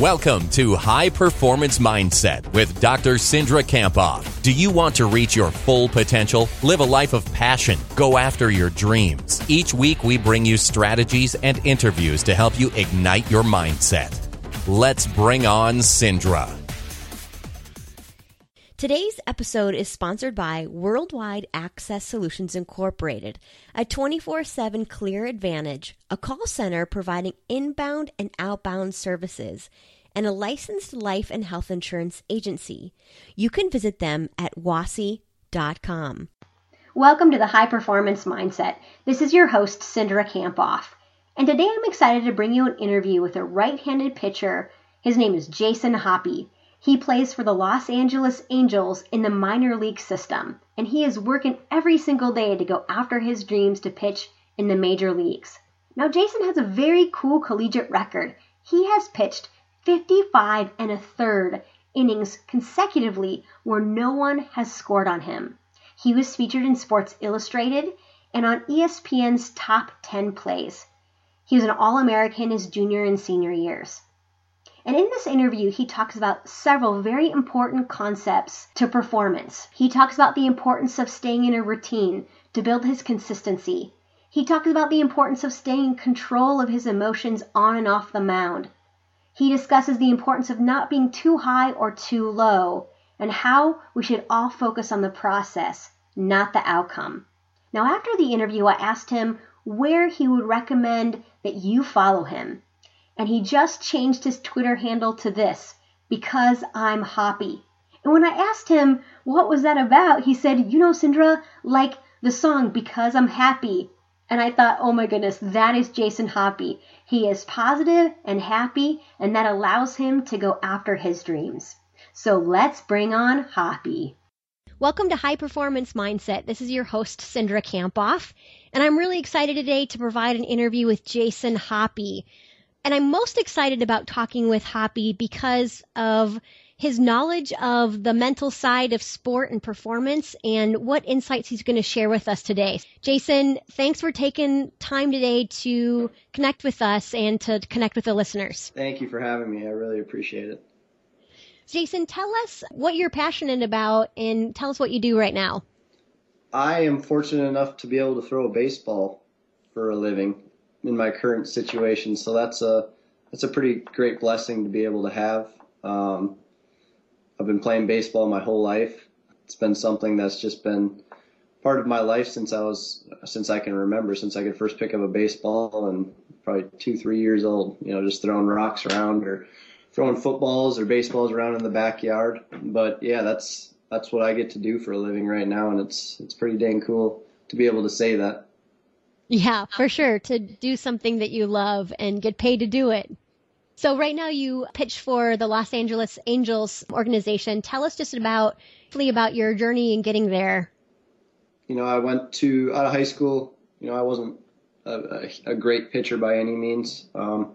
Welcome to High Performance Mindset with Dr. Cindra Kamphoff. Do you want to reach your full potential? Live a life of passion. Go after your dreams. Each week, we bring you strategies and interviews to help you ignite your mindset. Let's bring on Cindra. Today's episode is sponsored by Worldwide Access Solutions Incorporated, a 24 7 Clear Advantage, a call center providing inbound and outbound services, and a licensed life and health insurance agency. You can visit them at wasi.com. Welcome to the High Performance Mindset. This is your host, Cindra Kamphoff. And today I'm excited to bring you an interview with a right handed pitcher. His name is Jason Hoppe. He plays for the Los Angeles Angels in the minor league system, and he is working every single day to go after his dreams to pitch in the major leagues. Now, Jason has a very cool collegiate record. He has pitched 55 and a third innings consecutively where no one has scored on him. He was featured in Sports Illustrated and on ESPN's Top 10 Plays. He was an All American his junior and senior years. And in this interview, he talks about several very important concepts to performance. He talks about the importance of staying in a routine to build his consistency. He talks about the importance of staying in control of his emotions on and off the mound. He discusses the importance of not being too high or too low, and how we should all focus on the process, not the outcome. Now, after the interview, I asked him where he would recommend that you follow him and he just changed his Twitter handle to this because I'm Hoppe. And when I asked him what was that about, he said, You know, Cindra, like the song Because I'm Happy. And I thought, oh my goodness, that is Jason Hoppe. He is positive and happy, and that allows him to go after his dreams. So let's bring on Hoppe. Welcome to High Performance Mindset. This is your host, Cindra Kamphoff, and I'm really excited today to provide an interview with Jason Hoppe. And I'm most excited about talking with Hoppe because of his knowledge of the mental side of sport and performance and what insights he's going to share with us today. Jason, thanks for taking time today to connect with us and to connect with the listeners. Thank you for having me. I really appreciate it. Jason, tell us what you're passionate about and tell us what you do right now. I am fortunate enough to be able to throw a baseball for a living in my current situation. So that's a that's a pretty great blessing to be able to have. Um, I've been playing baseball my whole life. It's been something that's just been part of my life since I was since I can remember, since I could first pick up a baseball and probably two three years old. You know, just throwing rocks around or throwing footballs or baseballs around in the backyard. But yeah, that's that's what I get to do for a living right now, and it's it's pretty dang cool to be able to say that. Yeah, for sure. To do something that you love and get paid to do it. So right now you pitch for the Los Angeles Angels organization. Tell us just about about your journey in getting there. You know, I went to out of high school. You know, I wasn't a, a, a great pitcher by any means. Um,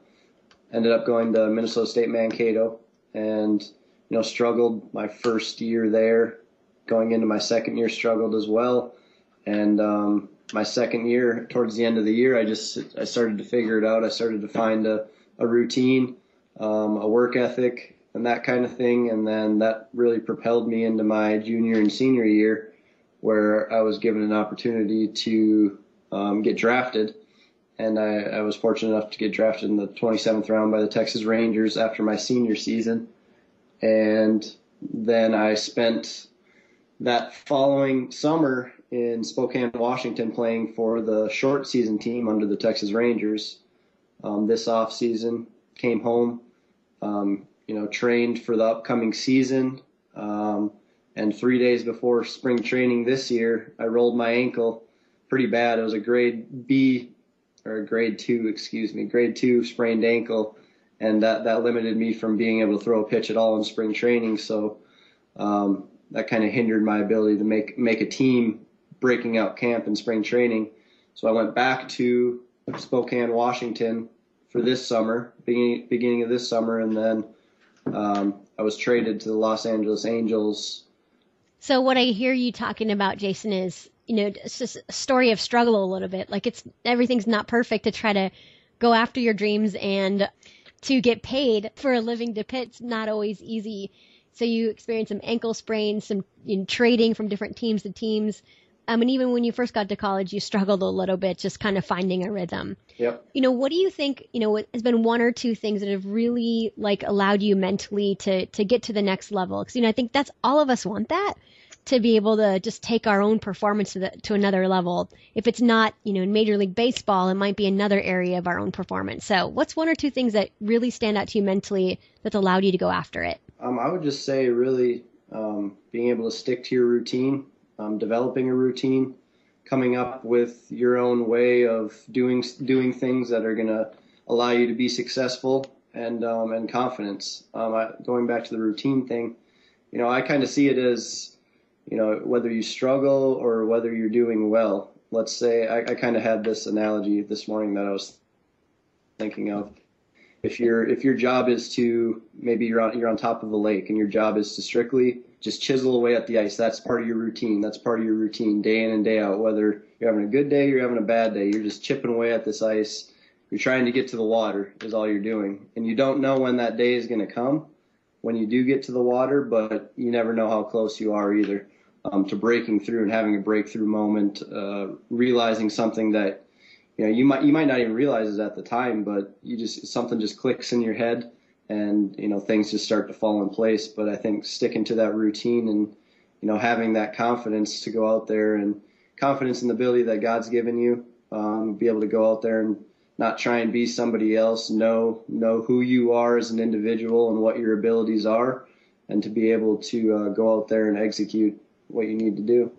ended up going to Minnesota State Mankato, and you know, struggled my first year there. Going into my second year, struggled as well, and um, my second year, towards the end of the year, I just I started to figure it out. I started to find a, a routine, um, a work ethic, and that kind of thing. And then that really propelled me into my junior and senior year, where I was given an opportunity to um, get drafted. And I, I was fortunate enough to get drafted in the 27th round by the Texas Rangers after my senior season. And then I spent that following summer in Spokane, Washington, playing for the short season team under the Texas Rangers. Um, this off season, came home, um, you know, trained for the upcoming season. Um, and three days before spring training this year, I rolled my ankle pretty bad. It was a grade B or a grade two, excuse me, grade two sprained ankle, and that that limited me from being able to throw a pitch at all in spring training. So um, that kind of hindered my ability to make make a team breaking out camp and spring training. So I went back to Spokane, Washington for this summer, beginning beginning of this summer, and then um, I was traded to the Los Angeles Angels. So what I hear you talking about, Jason, is you know it's just a story of struggle a little bit. Like it's everything's not perfect to try to go after your dreams and to get paid for a living to pitch, not always easy. So you experience some ankle sprains, some you know, trading from different teams to teams. Um, and even when you first got to college, you struggled a little bit just kind of finding a rhythm. Yep. You know, what do you think, you know, has been one or two things that have really like allowed you mentally to, to get to the next level? Cause, you know, I think that's all of us want that to be able to just take our own performance to, the, to another level. If it's not, you know, in Major League Baseball, it might be another area of our own performance. So what's one or two things that really stand out to you mentally that's allowed you to go after it? Um, I would just say really um, being able to stick to your routine, um, developing a routine, coming up with your own way of doing doing things that are going to allow you to be successful and um, and confidence. Um, I, going back to the routine thing, you know, I kind of see it as, you know, whether you struggle or whether you're doing well. Let's say I, I kind of had this analogy this morning that I was thinking of if your if your job is to maybe you're on you're on top of a lake and your job is to strictly just chisel away at the ice. That's part of your routine. That's part of your routine day in and day out. Whether you're having a good day or you're having a bad day you're just chipping away at this ice. You're trying to get to the water is all you're doing. And you don't know when that day is going to come when you do get to the water but you never know how close you are either um, to breaking through and having a breakthrough moment uh, realizing something that you know you might you might not even realize it at the time, but you just something just clicks in your head, and you know things just start to fall in place. But I think sticking to that routine and you know having that confidence to go out there and confidence in the ability that God's given you, um, be able to go out there and not try and be somebody else. Know know who you are as an individual and what your abilities are, and to be able to uh, go out there and execute what you need to do.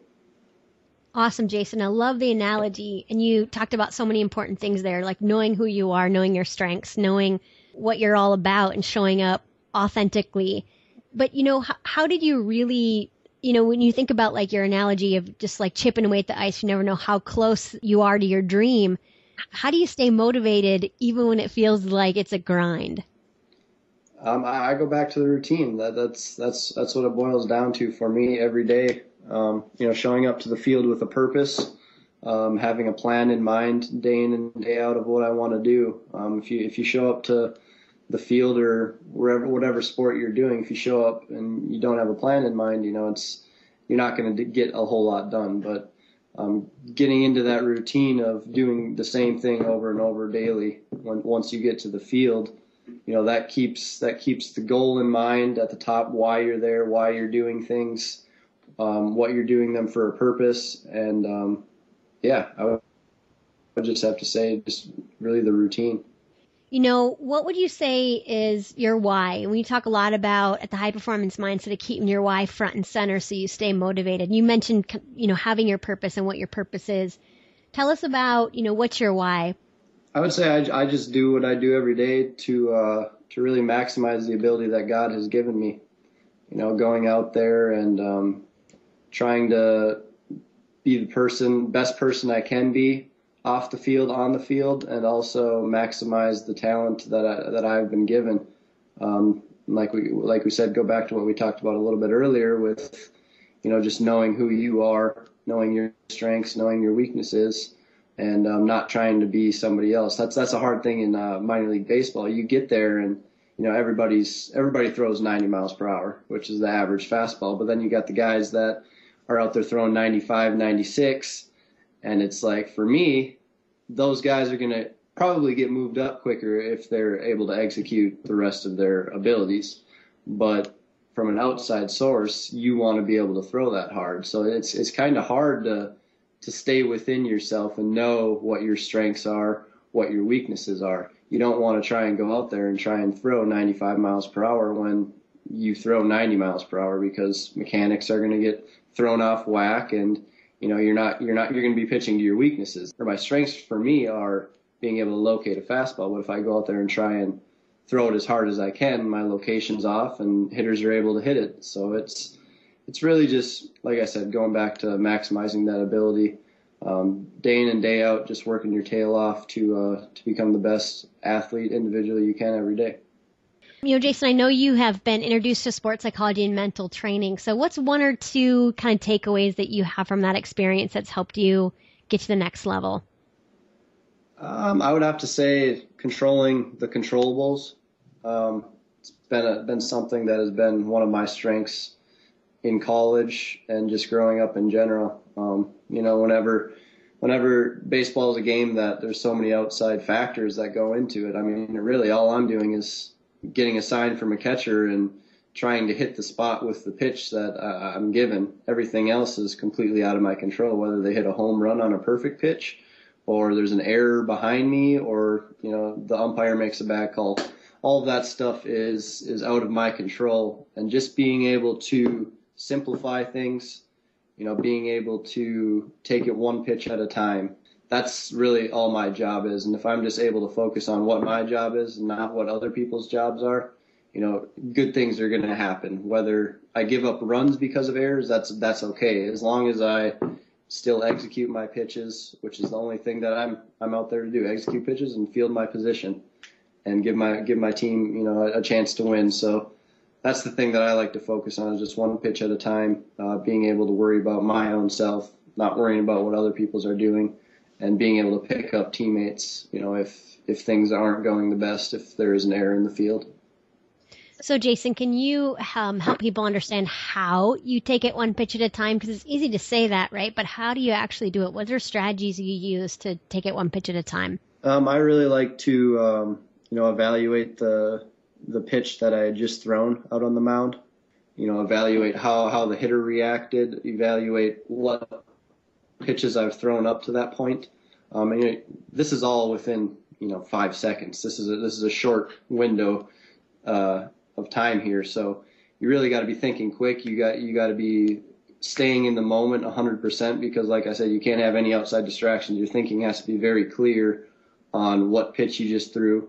Awesome, Jason. I love the analogy. And you talked about so many important things there, like knowing who you are, knowing your strengths, knowing what you're all about and showing up authentically. But, you know, how, how did you really, you know, when you think about like your analogy of just like chipping away at the ice, you never know how close you are to your dream. How do you stay motivated even when it feels like it's a grind? Um, I, I go back to the routine. That, that's that's that's what it boils down to for me every day. Um, you know, showing up to the field with a purpose, um, having a plan in mind day in and day out of what I want to do. Um, if you if you show up to the field or wherever whatever sport you're doing, if you show up and you don't have a plan in mind, you know, it's you're not going to get a whole lot done. But um, getting into that routine of doing the same thing over and over daily, when, once you get to the field, you know that keeps that keeps the goal in mind at the top. Why you're there, why you're doing things um, what you're doing them for a purpose. And um, yeah, I would, I would just have to say just really the routine. You know, what would you say is your why? And we talk a lot about at the high performance mindset of keeping your why front and center so you stay motivated. You mentioned, you know, having your purpose and what your purpose is. Tell us about, you know, what's your why? I would say I, I just do what I do every day to uh, to really maximize the ability that God has given me. You know, going out there and um, trying to be the person, best person I can be off the field, on the field, and also maximize the talent that I, that I've been given. Um, like we like we said, go back to what we talked about a little bit earlier with, you know, just knowing who you are, knowing your strengths, knowing your weaknesses, and um, not trying to be somebody else. That's that's a hard thing in uh, minor league baseball. You get there and you know everybody's everybody throws 90 miles per hour, which is the average fastball, but then you got the guys that are out there throwing 95, 96. And it's like, for me, those guys are going to probably get moved up quicker if they're able to execute the rest of their abilities. But from an outside source, you want to be able to throw that hard. So it's it's kind of hard to to stay within yourself and know what your strengths are, what your weaknesses are. You don't want to try and go out there and try and throw 95 miles per hour when you throw 90 miles per hour because mechanics are going to get thrown off whack and you know you're not you're not you're going to be pitching to your weaknesses. Or my strengths for me are being able to locate a fastball. But if i go out there and try and throw it as hard as i can? My location's off and hitters are able to hit it. So it's it's really just like i said going back to maximizing that ability um, day in and day out just working your tail off to uh, to become the best athlete individually you can every day you know, Jason, I know you have been introduced to sports psychology and mental training. So, what's one or two kind of takeaways that you have from that experience that's helped you get to the next level? Um, I would have to say controlling the controllables. Um, it's been a, been something that has been one of my strengths in college and just growing up in general. Um, you know, whenever whenever baseball is a game that there's so many outside factors that go into it. I mean, really, all I'm doing is getting a sign from a catcher and trying to hit the spot with the pitch that uh, I'm given. Everything else is completely out of my control. Whether they hit a home run on a perfect pitch, or there's an error behind me, or you know the umpire makes a bad call. All of that stuff is is out of my control, and just being able to simplify things you know, being able to take it one pitch at a time. That's really all my job is. And if I'm just able to focus on what my job is not what other people's jobs are, you know, good things are going to happen. Whether I give up runs because of errors, that's that's okay. As long as I still execute my pitches, which is the only thing that I'm I'm out there to do: execute pitches and field my position, and give my give my team you know a, a chance to win. So that's the thing that I like to focus on is just one pitch at a time, uh, being able to worry about my own self, not worrying about what other people's are doing, and being able to pick up teammates. You know, if if things aren't going the best, if there is an error in the field. So, Jason, can you um, help people understand how you take it one pitch at a time? Because it's easy to say that, right? But how do you actually do it? What are strategies you use to take it one pitch at a time? Um, I really like to, um, you know, evaluate the the pitch that I had just thrown out on the mound. You know, evaluate how, how the hitter reacted, evaluate what pitches I've thrown up to that point. Um, and this is all within you know five seconds. This is a, this is a short window uh, of time here, so you really got to be thinking quick. You got you got to be staying in the moment 100% because, like I said, you can't have any outside distractions. Your thinking has to be very clear on what pitch you just threw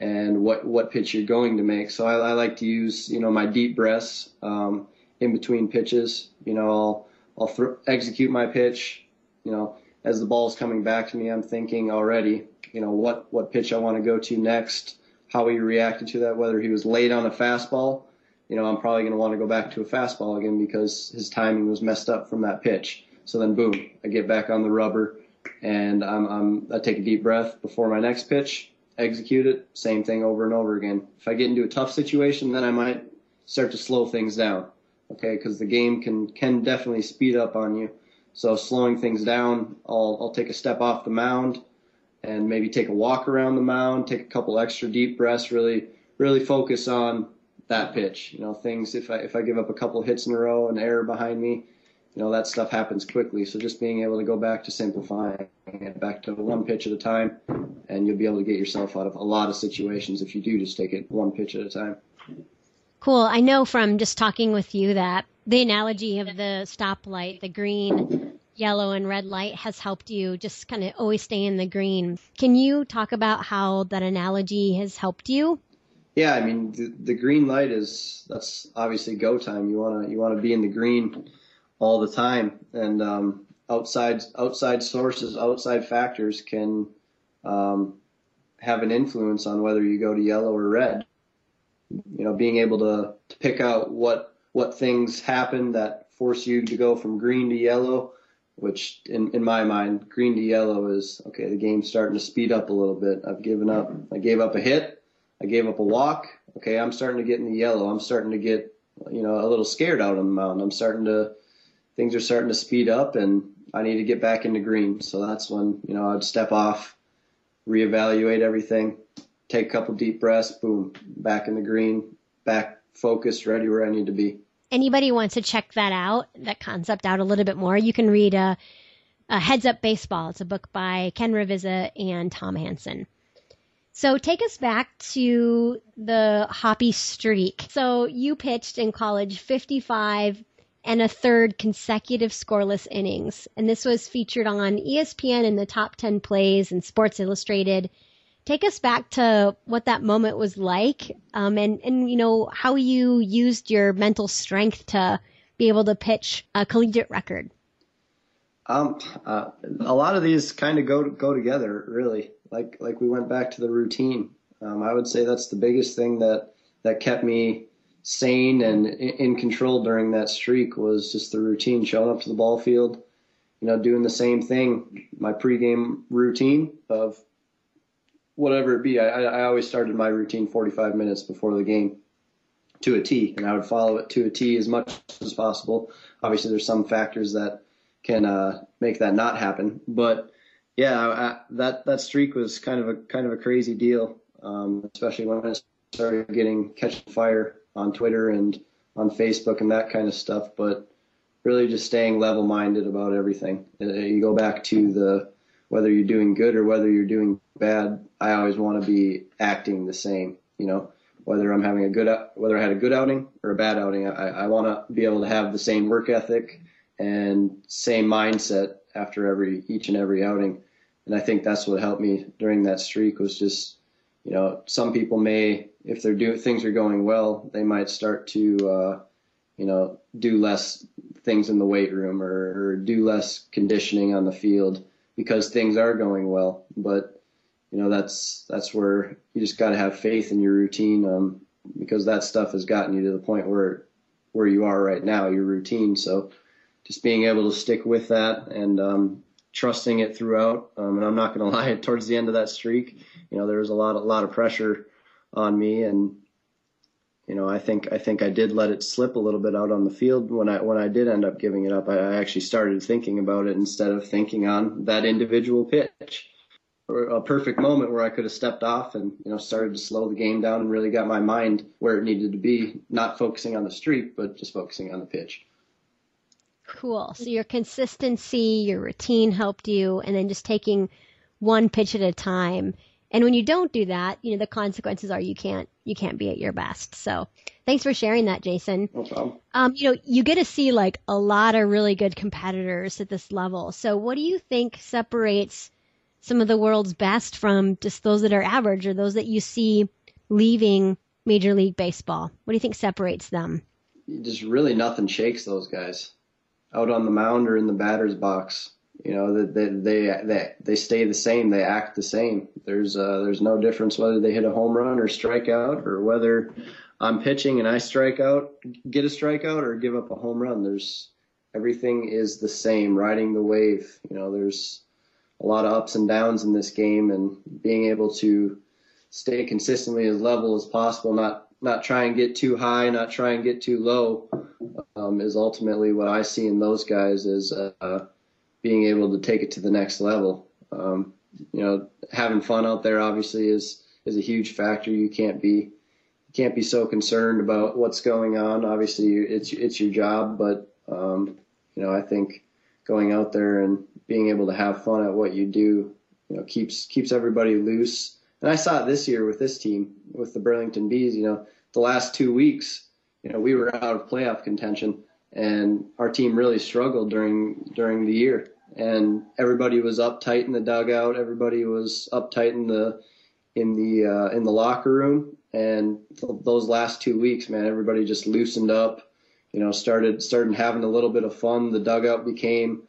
and what what pitch you're going to make. So I, I like to use you know my deep breaths um, in between pitches. You know I'll I'll th- execute my pitch. You know as the ball's coming back to me, I'm thinking already. You know what what pitch I want to go to next. How he reacted to that. Whether he was late on a fastball. You know I'm probably going to want to go back to a fastball again because his timing was messed up from that pitch. So then boom, I get back on the rubber and I'm, I'm I take a deep breath before my next pitch execute it, same thing over and over again. If I get into a tough situation, then I might start to slow things down. Okay, because the game can can definitely speed up on you. So slowing things down, I'll I'll take a step off the mound and maybe take a walk around the mound, take a couple extra deep breaths, really really focus on that pitch. You know, things if I if I give up a couple hits in a row, an error behind me, you know that stuff happens quickly. So just being able to go back to simplifying it back to one pitch at a time, and you'll be able to get yourself out of a lot of situations if you do just take it one pitch at a time. Cool. I know from just talking with you that the analogy of the stoplight, the green, yellow, and red light has helped you just kind of always stay in the green. Can you talk about how that analogy has helped you? Yeah, I mean the, the green light is that's obviously go time. You wanna you wanna be in the green all the time, and um, outside outside sources, outside factors can um, have an influence on whether you go to yellow or red. You know, being able to, to pick out what what things happen that force you to go from green to yellow, which in, in my mind, green to yellow is okay. The game's starting to speed up a little bit. I've given up. I gave up a hit. I gave up a walk. Okay, I'm starting to get in the yellow. I'm starting to get you know a little scared out on the mound. I'm starting to things are starting to speed up and I need to get back into green. So that's when, you know, I'd step off, reevaluate everything, take a couple deep breaths, boom, back in the green, back focused, ready where I need to be. Anybody wants to check that out, that concept out a little bit more, you can read a, a Heads Up Baseball. It's a book by Ken Ravizza and Tom Hanson. So take us back to the Hoppe streak. So you pitched in college 55 and a third consecutive scoreless innings. And this was featured on ESPN in the top 10 plays and Sports Illustrated. Take us back to what that moment was like, um, and, and, you know, how you used your mental strength to be able to pitch a collegiate record. Um, uh, a lot of these kind of go go together, really. Like like we went back to the routine. Um, I would say that's the biggest thing that that kept me sane and in control during that streak was just the routine, showing up to the ball field, you know, doing the same thing, my pregame routine of whatever it be. I, I always started my routine 45 minutes before the game to a T, and I would follow it to a T as much as possible. Obviously, there's some factors that can uh, make that not happen, but yeah, I, that that streak was kind of a kind of a crazy deal, um, especially when it started getting catching fire on Twitter and on Facebook and that kind of stuff. But really, just staying level-minded about everything. Uh, you go back to the whether you're doing good or whether you're doing bad. I always want to be acting the same. You know, whether I'm having a good whether I had a good outing or a bad outing, I, I want to be able to have the same work ethic and same mindset after every each and every outing. And I think that's what helped me during that streak was just, you know, some people may, if they're doing things are going well, they might start to, uh, you know, do less things in the weight room or, or do less conditioning on the field because things are going well. But you know, that's that's where you just got to have faith in your routine um, because that stuff has gotten you to the point where where you are right now, your routine. So just being able to stick with that and um, trusting it throughout. Um, and I'm not going to lie, towards the end of that streak, you know, there was a lot, a lot of pressure on me, and you know, I think I think I did let it slip a little bit out on the field when I when I did end up giving it up. I, I actually started thinking about it instead of thinking on that individual pitch. Or a perfect moment where I could have stepped off and you know started to slow the game down and really got my mind where it needed to be, not focusing on the streak, but just focusing on the pitch. Cool. So your consistency, your routine helped you, and then just taking one pitch at a time. And when you don't do that, you know the consequences are you can't you can't be at your best. So thanks for sharing that, Jason. No. Um, you know you get to see like a lot of really good competitors at this level. So what do you think separates some of the world's best from just those that are average or those that you see leaving Major League Baseball? What do you think separates them? Just really nothing shakes those guys out on the mound or in the batter's box. You know, they they they they stay the same. They act the same. There's uh, there's no difference whether they hit a home run or strike out, or whether I'm pitching and I strike out, get a strikeout, or give up a home run. There's everything is the same. Riding the wave. You know, there's a lot of ups and downs in this game, and being able to stay consistently as level as possible, not not try and get too high, not try and get too low, um, is ultimately what I see in those guys is uh, being able to take it to the next level. Um, you know, having fun out there obviously is is a huge factor. You can't be you can't be so concerned about what's going on. Obviously, it's it's your job, but um, you know, I think going out there and being able to have fun at what you do, you know, keeps keeps everybody loose. And I saw it this year with this team, with the Burlington Bees. You know, the last two weeks, you know, we were out of playoff contention, and our team really struggled during during the year. And everybody was uptight in the dugout. Everybody was uptight in the in the uh, in the locker room. And th- those last two weeks, man, everybody just loosened up. You know, started started having a little bit of fun. The dugout became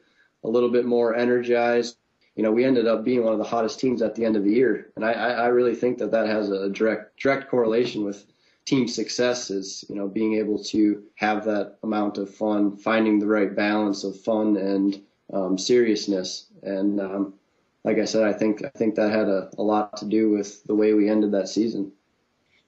a little bit more energized. You know, we ended up being one of the hottest teams at the end of the year, and I, I really think that that has a direct direct correlation with team success is you know being able to have that amount of fun, finding the right balance of fun and um, seriousness. And um, like I said, I think I think that had a, a lot to do with the way we ended that season.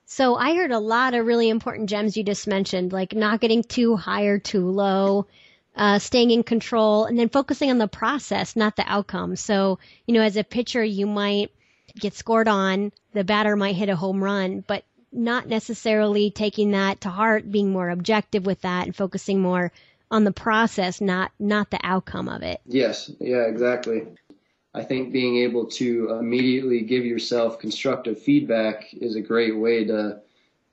So I heard a lot of really important gems you just mentioned, like not getting too high or too low, uh, staying in control, and then focusing on the process, not the outcome. So, you know, as a pitcher, you might get scored on, the batter might hit a home run, but not necessarily taking that to heart, being more objective with that and focusing more on the process, not not the outcome of it. Yes, yeah, exactly. I think being able to immediately give yourself constructive feedback is a great way to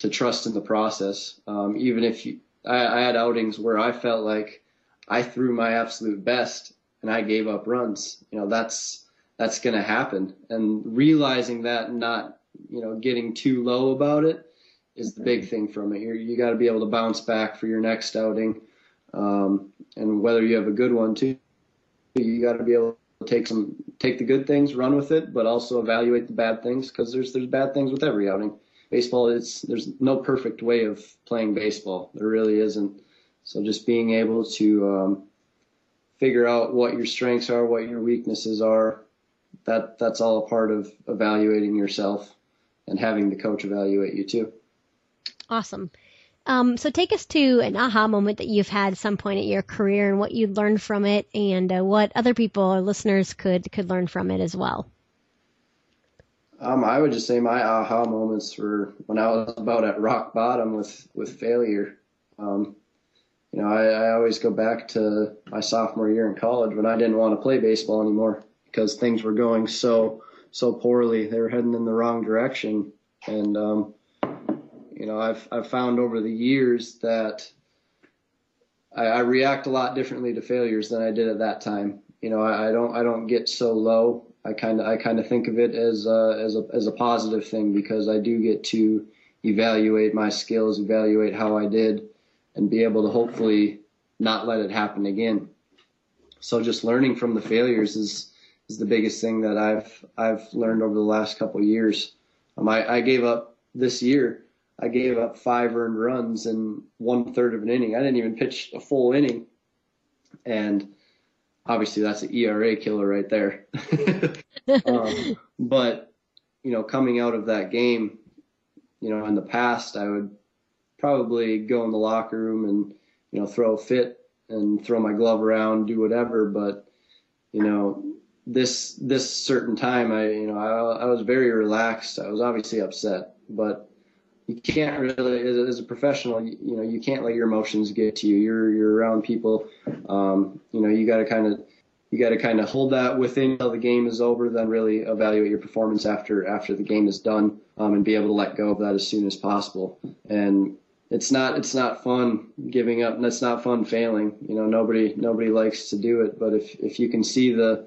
to trust in the process. Um, even if you, I, I had outings where I felt like I threw my absolute best and I gave up runs. You know, that's that's going to happen, and realizing that, not you know, getting too low about it is the big thing from it. You're, you got to be able to bounce back for your next outing, um, and whether you have a good one too, you got to be able to take some, take the good things, run with it, but also evaluate the bad things because there's there's bad things with every outing. Baseball, it's there's no perfect way of playing baseball. There really isn't. So just being able to um, figure out what your strengths are, what your weaknesses are, that that's all a part of evaluating yourself and having the coach evaluate you too. Awesome. Um, so take us to an aha moment that you've had some point in your career and what you learned from it and uh, what other people or listeners could, could learn from it as well. Um, I would just say my aha moments were when I was about at rock bottom with, with failure. Um, you know, I, I always go back to my sophomore year in college when I didn't want to play baseball anymore because things were going so, so poorly. They were heading in the wrong direction. And, um, you know, I've I've found over the years that I, I react a lot differently to failures than I did at that time. You know, I, I don't I don't get so low. I kind of I kind of think of it as a, as a as a positive thing because I do get to evaluate my skills, evaluate how I did, and be able to hopefully not let it happen again. So just learning from the failures is is the biggest thing that I've I've learned over the last couple years. Um, I, I gave up this year I gave up five earned runs in one third of an inning. I didn't even pitch a full inning. And obviously that's an ERA killer right there. um, but, you know, coming out of that game, you know, in the past, I would probably go in the locker room and, you know, throw a fit and throw my glove around, do whatever. But, you know, this, this certain time, I, you know, I, I was very relaxed. I was obviously upset, but you can't really as a, professional you, you, know you can't let your emotions get to you. You're you're around people um, you know you got to kind of you got to kind of hold that within until the game is over then really evaluate your performance after after the game is done um, and be able to let go of that as soon as possible. And it's not it's not fun giving up and it's not fun failing. You know nobody nobody likes to do it but if if you can see the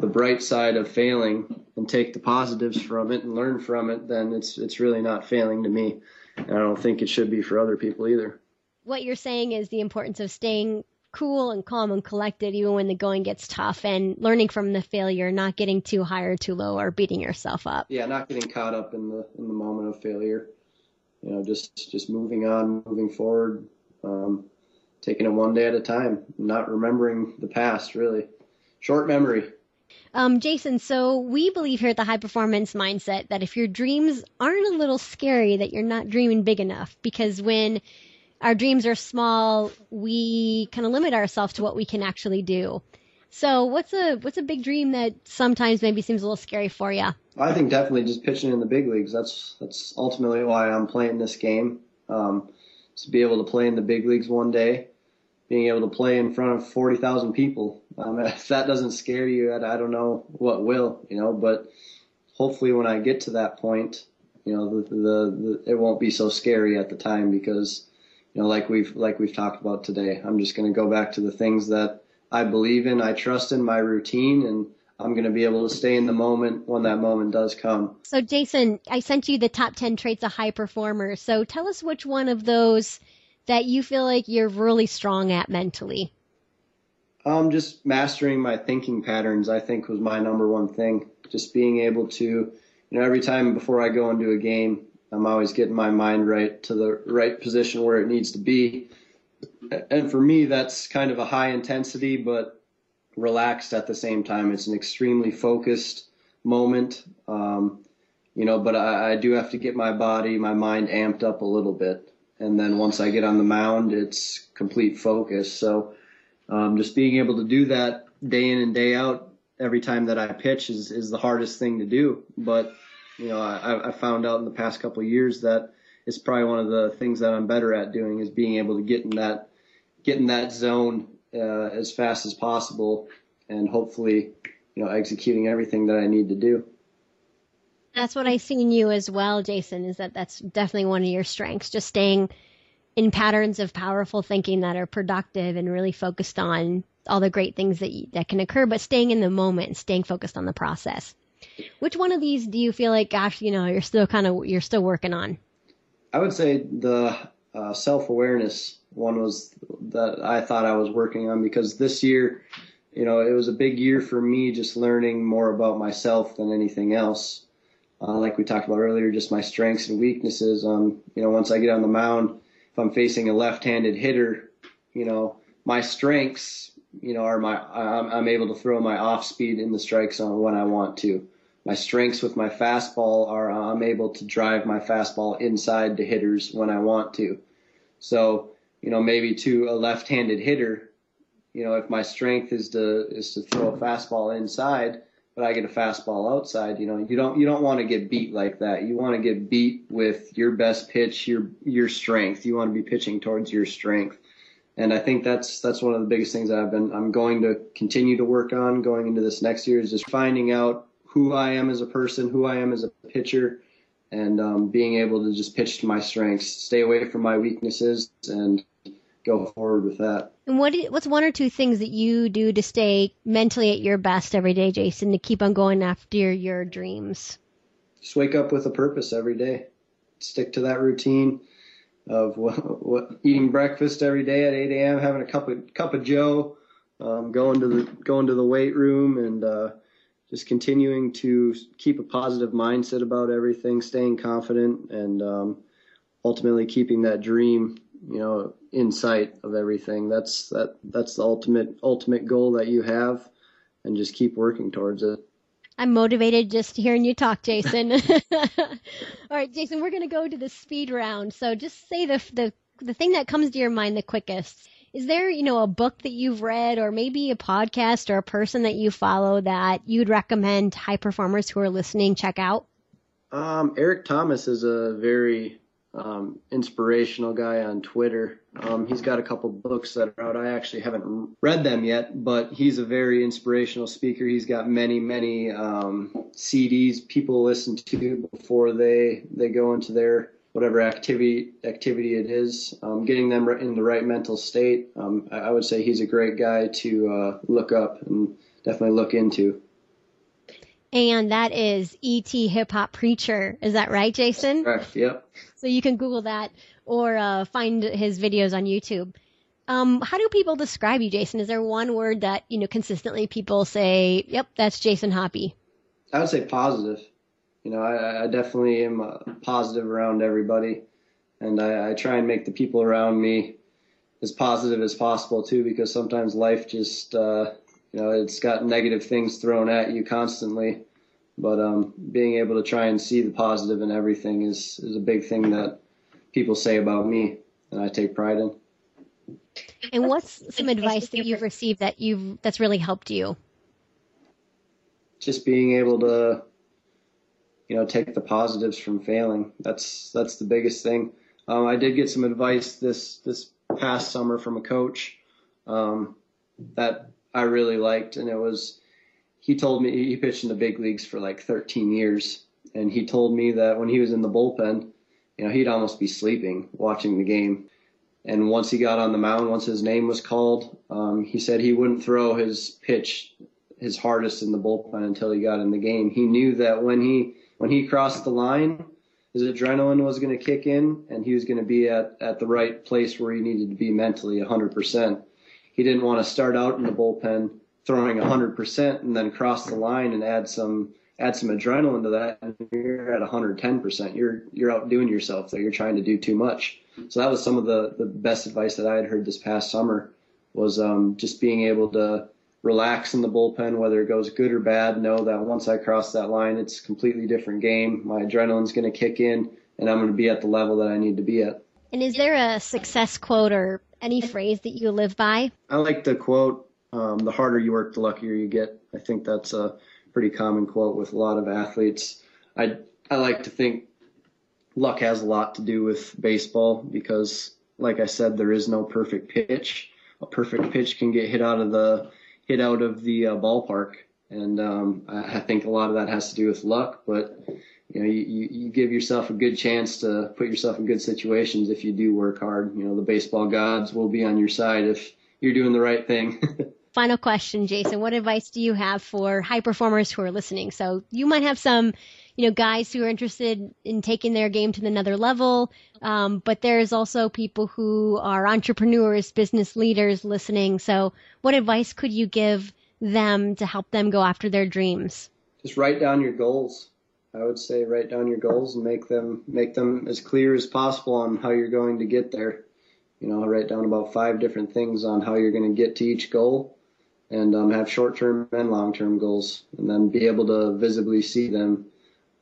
the bright side of failing and take the positives from it and learn from it, then it's it's really not failing to me. And I don't think it should be for other people either. What you're saying is the importance of staying cool and calm and collected even when the going gets tough and learning from the failure, not getting too high or too low or beating yourself up. Yeah, not getting caught up in the in the moment of failure. You know, just just moving on, moving forward, um, taking it one day at a time, not remembering the past really. Short memory. Um, Jason, so we believe here at the High Performance Mindset that if your dreams aren't a little scary, that you're not dreaming big enough. Because when our dreams are small, we kind of limit ourselves to what we can actually do. So what's a what's a big dream that sometimes maybe seems a little scary for you? I think definitely just pitching in the big leagues. That's that's ultimately why I'm playing this game. Um, to be able to play in the big leagues one day being able to play in front of 40,000 people. Um, if that doesn't scare you, I, don't know what will, you know, but hopefully when I get to that point, you know, the, the, the, it won't be so scary at the time because, you know, like we've, like we've talked about today, I'm just going to go back to the things that I believe in, I trust in my routine and I'm going to be able to stay in the moment when that moment does come. So Jason, I sent you the top 10 traits of high performers. So tell us which one of those that you feel like you're really strong at mentally? Um, just mastering my thinking patterns, I think was my number one thing. Just being able to, you know, every time before I go into a game, I'm always getting my mind right to the right position where it needs to be. And for me, that's kind of a high intensity, but relaxed at the same time. It's an extremely focused moment. Um, you know, but I, I do have to get my body, my mind amped up a little bit and then once I get on the mound, it's complete focus. So um, just being able to do that day in and day out every time that I pitch is is the hardest thing to do. But you know, I, I found out in the past couple of years that it's probably one of the things that I'm better at doing is being able to get in that get in that zone uh, as fast as possible, and hopefully, you know, executing everything that I need to do. That's what I see in you as well, Jason, is that that's definitely one of your strengths, just staying in patterns of powerful thinking that are productive and really focused on all the great things that that can occur, but staying in the moment and staying focused on the process. Which one of these do you feel like, gosh, you know, you're still kind of you're still working on? I would say the uh, self awareness one was that I thought I was working on because this year, you know, it was a big year for me just learning more about myself than anything else uh, like we talked about earlier, just my strengths and weaknesses. Um, you know, once I get on the mound, if I'm facing a left-handed hitter, you know, my strengths you know, are my I'm, I'm able to throw my off speed in the strike zone when I want to. My strengths with my fastball are I'm able to drive my fastball inside to hitters when I want to. So, you know, maybe to a left-handed hitter, you know, if my strength is to is to throw a fastball inside, but I get a fastball outside, you know, you don't you don't want to get beat like that. You want to get beat with your best pitch, your your strength. You want to be pitching towards your strength. And I think that's that's one of the biggest things I've been I'm going to continue to work on going into this next year is just finding out who I am as a person, who I am as a pitcher, and um, being able to just pitch to my strengths, stay away from my weaknesses, and go forward with that. And what what's one or two things that you do to stay mentally at your best every day, Jason, to keep on going after your dreams? Just wake up with a purpose every day. Stick to that routine of what, what eating breakfast every day at 8 a.m., having a cup of cup of Joe, um, going to the going to the weight room, and uh, just continuing to keep a positive mindset about everything, staying confident, and um, ultimately keeping that dream, you know, insight of everything. That's that that's the ultimate ultimate goal that you have, and just keep working towards it. I'm motivated just hearing you talk, Jason. All right, Jason, we're going to go to the speed round. So just say the the the thing that comes to your mind the quickest. Is there, you know, a book that you've read or maybe a podcast or a person that you follow that you'd recommend high performers who are listening check out? Um, Eric Thomas is a very um, inspirational guy on Twitter. Um, he's got a couple books that are out. I actually haven't read them yet, but he's a very inspirational speaker. He's got many, many um, CDs people listen to before they they go into their whatever activity activity it is. Um, getting them in the right mental state. Um, I, I would say he's a great guy to uh, look up and definitely look into and that is ET Hip Hop Preacher. Is that right, Jason? Correct. Yep. So you can Google that or uh, find his videos on YouTube. Um, how do people describe you, Jason? Is there one word that you know consistently people say, "Yep, that's Jason Hoppe"? I would say positive. You know, I, I definitely am uh, positive around everybody, and I, I try and make the people around me as positive as possible too, because sometimes life just uh, you know, it's got negative things thrown at you constantly. But um, being able to try and see the positive in everything is, is a big thing that people say about me, and I take pride in. And what's some advice that you've received that you've that's really helped you? Just being able to, you know, take the positives from failing. That's that's the biggest thing. Um, I did get some advice this this past summer from a coach um, that I really liked, and it was he told me he pitched in the big leagues for like 13 years, and he told me that when he was in the bullpen, you know, he'd almost be sleeping watching the game. And once he got on the mound, once his name was called, um, he said he wouldn't throw his pitch his hardest in the bullpen until he got in the game. He knew that when he when he crossed the line, his adrenaline was going to kick in, and he was going to be at at the right place where he needed to be mentally 100% he didn't want to start out in the bullpen throwing 100% and then cross the line and add some add some adrenaline to that and you're at 110%. You're you're outdoing yourself there. You're trying to do too much. So that was some of the the best advice that I had heard this past summer was um, just being able to relax in the bullpen, whether it goes good or bad. Know that once I cross that line, it's a completely different game. My adrenaline's going to kick in, and I'm going to be at the level that I need to be at. And is there a success quote or any phrase that you live by? I like the quote, um, the harder you work, the luckier you get. I think that's a pretty common quote with a lot of athletes. I, I like to think luck has a lot to do with baseball because, like I said, there is no perfect pitch. A perfect pitch can get hit out of the hit out of the uh, ballpark, and um, I, I think a lot of that has to do with luck. But you know, you, you give yourself a good chance to put yourself in good situations if you do work hard. You know, the baseball gods will be on your side if you're doing the right thing. Final question, Jason. What advice do you have for high performers who are listening? So you might have some, you know, guys who are interested in taking their game to another level, um, but there's also people who are entrepreneurs, business leaders listening. So what advice could you give them to help them go after their dreams? Just write down your goals I would say write down your goals and make them make them as clear as possible on how you're going to get there. You know, write down about five different things on how you're going to get to each goal, and um, have short term and long term goals, and then be able to visibly see them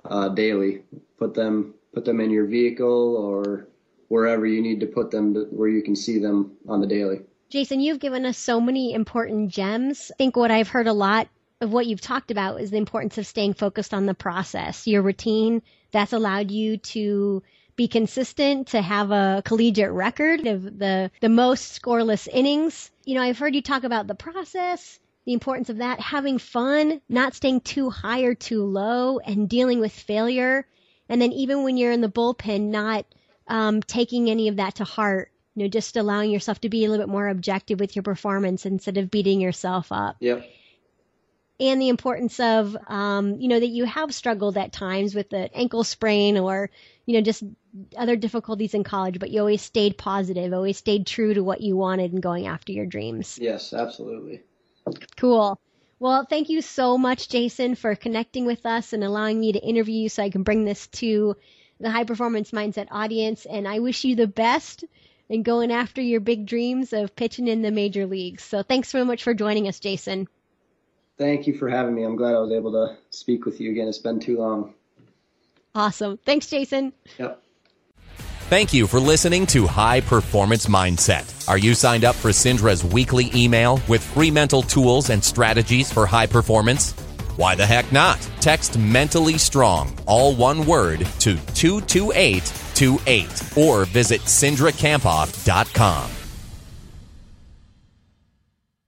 uh, daily. Put them put them in your vehicle or wherever you need to put them to, where you can see them on the daily. Jason, you've given us so many important gems. I think what I've heard a lot of what you've talked about is the importance of staying focused on the process, your routine. That's allowed you to be consistent, to have a collegiate record of the, the most scoreless innings. You know, I've heard you talk about the process, the importance of that, having fun, not staying too high or too low, and dealing with failure. And then even when you're in the bullpen, not um, taking any of that to heart. You know, just allowing yourself to be a little bit more objective with your performance instead of beating yourself up. Yep and the importance of, um, you know, that you have struggled at times with the ankle sprain or, you know, just other difficulties in college, but you always stayed positive, always stayed true to what you wanted and going after your dreams. Yes, absolutely. Cool. Well, thank you so much, Jason, for connecting with us and allowing me to interview you so I can bring this to the high performance mindset audience. And I wish you the best in going after your big dreams of pitching in the major leagues. So thanks so much for joining us, Jason. Thank you for having me. I'm glad I was able to speak with you again. It's been too long. Awesome. Thanks, Jason. Yep. Thank you for listening to High Performance Mindset. Are you signed up for Cindra's weekly email with free mental tools and strategies for high performance? Why the heck not? Text mentally strong, all one word, to 22828 or visit cindrakamphoff.com.